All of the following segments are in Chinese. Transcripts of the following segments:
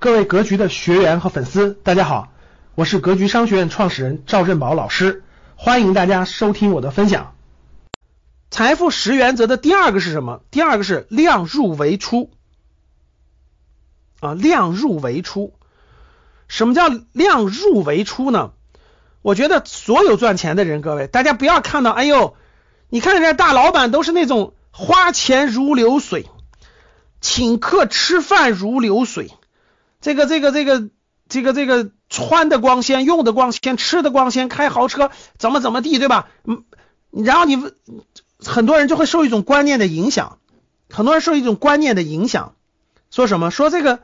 各位格局的学员和粉丝，大家好，我是格局商学院创始人赵振宝老师，欢迎大家收听我的分享。财富十原则的第二个是什么？第二个是量入为出啊，量入为出。什么叫量入为出呢？我觉得所有赚钱的人，各位大家不要看到，哎呦，你看人家大老板都是那种花钱如流水，请客吃饭如流水。这个这个这个这个这个穿的光鲜，用的光鲜，吃的光鲜，开豪车，怎么怎么地，对吧？嗯，然后你很多人就会受一种观念的影响，很多人受一种观念的影响，说什么？说这个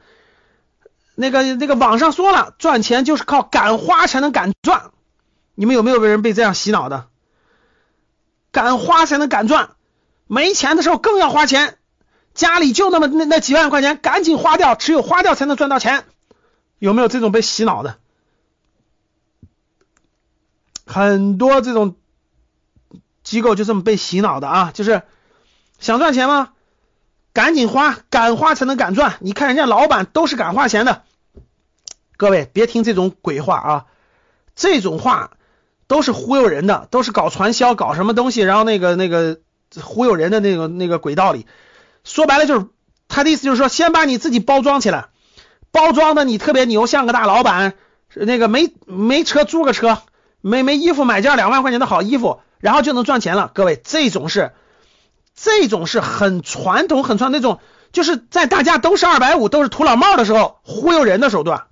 那个那个网上说了，赚钱就是靠敢花才能敢赚。你们有没有被人被这样洗脑的？敢花才能敢赚，没钱的时候更要花钱。家里就那么那那几万块钱，赶紧花掉，只有花掉才能赚到钱。有没有这种被洗脑的？很多这种机构就这么被洗脑的啊，就是想赚钱吗？赶紧花，敢花才能敢赚。你看人家老板都是敢花钱的。各位别听这种鬼话啊，这种话都是忽悠人的，都是搞传销、搞什么东西，然后那个那个忽悠人的那个那个轨道里。说白了就是他的意思，就是说先把你自己包装起来，包装的你特别牛，像个大老板，那个没没车租个车，没没衣服买件两万块钱的好衣服，然后就能赚钱了。各位，这种是这种是很传统、很传统那种，就是在大家都是二百五、都是土老帽的时候忽悠人的手段。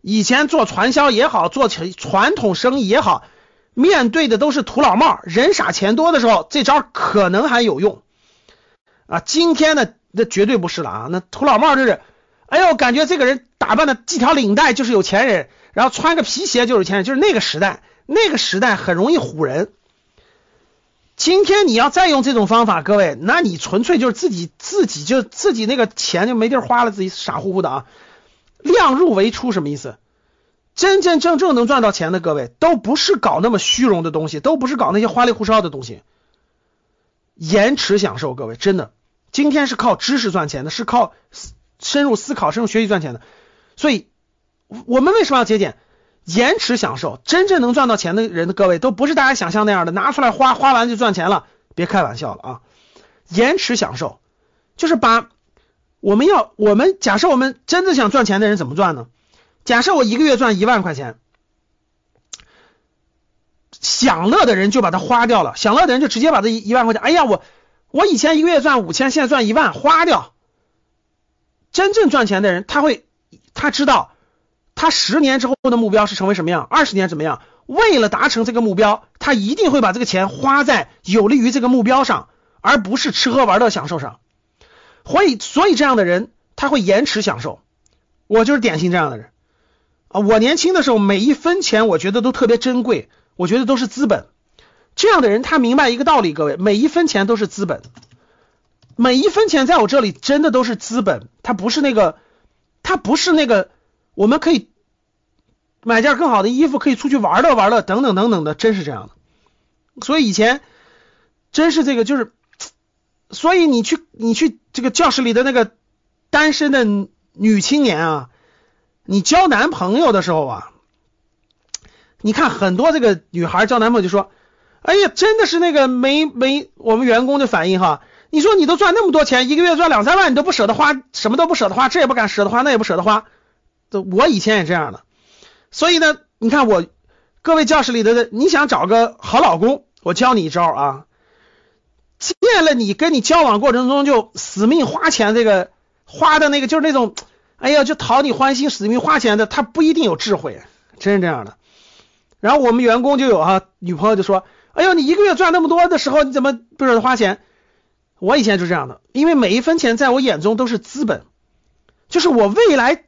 以前做传销也好，做传统生意也好，面对的都是土老帽，人傻钱多的时候，这招可能还有用。啊，今天呢，那绝对不是了啊！那土老帽就是，哎呦，感觉这个人打扮的系条领带就是有钱人，然后穿个皮鞋就是有钱人，就是那个时代，那个时代很容易唬人。今天你要再用这种方法，各位，那你纯粹就是自己自己就自己那个钱就没地儿花了，自己傻乎乎的啊！量入为出什么意思？真真正正能赚到钱的各位，都不是搞那么虚荣的东西，都不是搞那些花里胡哨的东西，延迟享受，各位真的。今天是靠知识赚钱的，是靠深入思考、深入学习赚钱的。所以，我们为什么要节俭？延迟享受，真正能赚到钱的人的各位，都不是大家想象那样的，拿出来花，花完就赚钱了。别开玩笑了啊！延迟享受，就是把我们要我们假设我们真的想赚钱的人怎么赚呢？假设我一个月赚一万块钱，享乐的人就把它花掉了，享乐的人就直接把这一一万块钱，哎呀我。我以前一个月赚五千，现在赚一万，花掉。真正赚钱的人，他会，他知道，他十年之后的目标是成为什么样，二十年怎么样？为了达成这个目标，他一定会把这个钱花在有利于这个目标上，而不是吃喝玩乐享受上。所以，所以这样的人他会延迟享受。我就是典型这样的人啊！我年轻的时候，每一分钱我觉得都特别珍贵，我觉得都是资本。这样的人，他明白一个道理，各位，每一分钱都是资本，每一分钱在我这里真的都是资本，他不是那个，他不是那个，我们可以买件更好的衣服，可以出去玩乐玩乐，等等等等的，真是这样的。所以以前真是这个，就是，所以你去你去这个教室里的那个单身的女青年啊，你交男朋友的时候啊，你看很多这个女孩交男朋友就说。哎呀，真的是那个没没我们员工的反应哈。你说你都赚那么多钱，一个月赚两三万，你都不舍得花，什么都不舍得花，这也不敢舍得花，那也不舍得花。我以前也这样的。所以呢，你看我各位教室里的，你想找个好老公，我教你一招啊。见了你跟你交往过程中就死命花钱，这个花的那个就是那种，哎呀，就讨你欢心，死命花钱的，他不一定有智慧，真是这样的。然后我们员工就有啊，女朋友就说。哎呦，你一个月赚那么多的时候，你怎么不舍得花钱？我以前就这样的，因为每一分钱在我眼中都是资本，就是我未来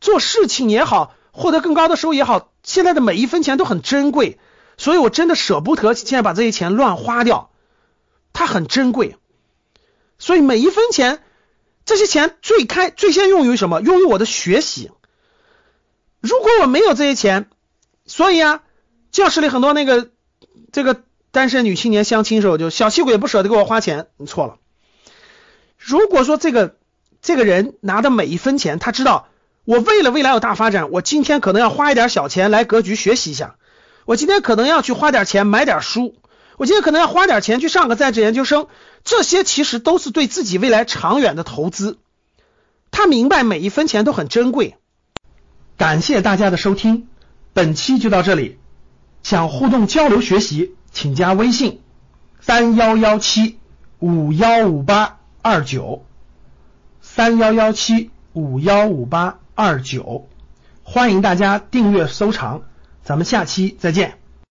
做事情也好，获得更高的收入也好，现在的每一分钱都很珍贵，所以我真的舍不得现在把这些钱乱花掉，它很珍贵，所以每一分钱，这些钱最开最先用于什么？用于我的学习。如果我没有这些钱，所以啊，教室里很多那个。这个单身女青年相亲时候就小气鬼不舍得给我花钱，你错了。如果说这个这个人拿的每一分钱，他知道我为了未来有大发展，我今天可能要花一点小钱来格局学习一下，我今天可能要去花点钱买点书，我今天可能要花点钱去上个在职研究生，这些其实都是对自己未来长远的投资。他明白每一分钱都很珍贵。感谢大家的收听，本期就到这里。想互动交流学习，请加微信三幺幺七五幺五八二九三幺幺七五幺五八二九，欢迎大家订阅收藏，咱们下期再见。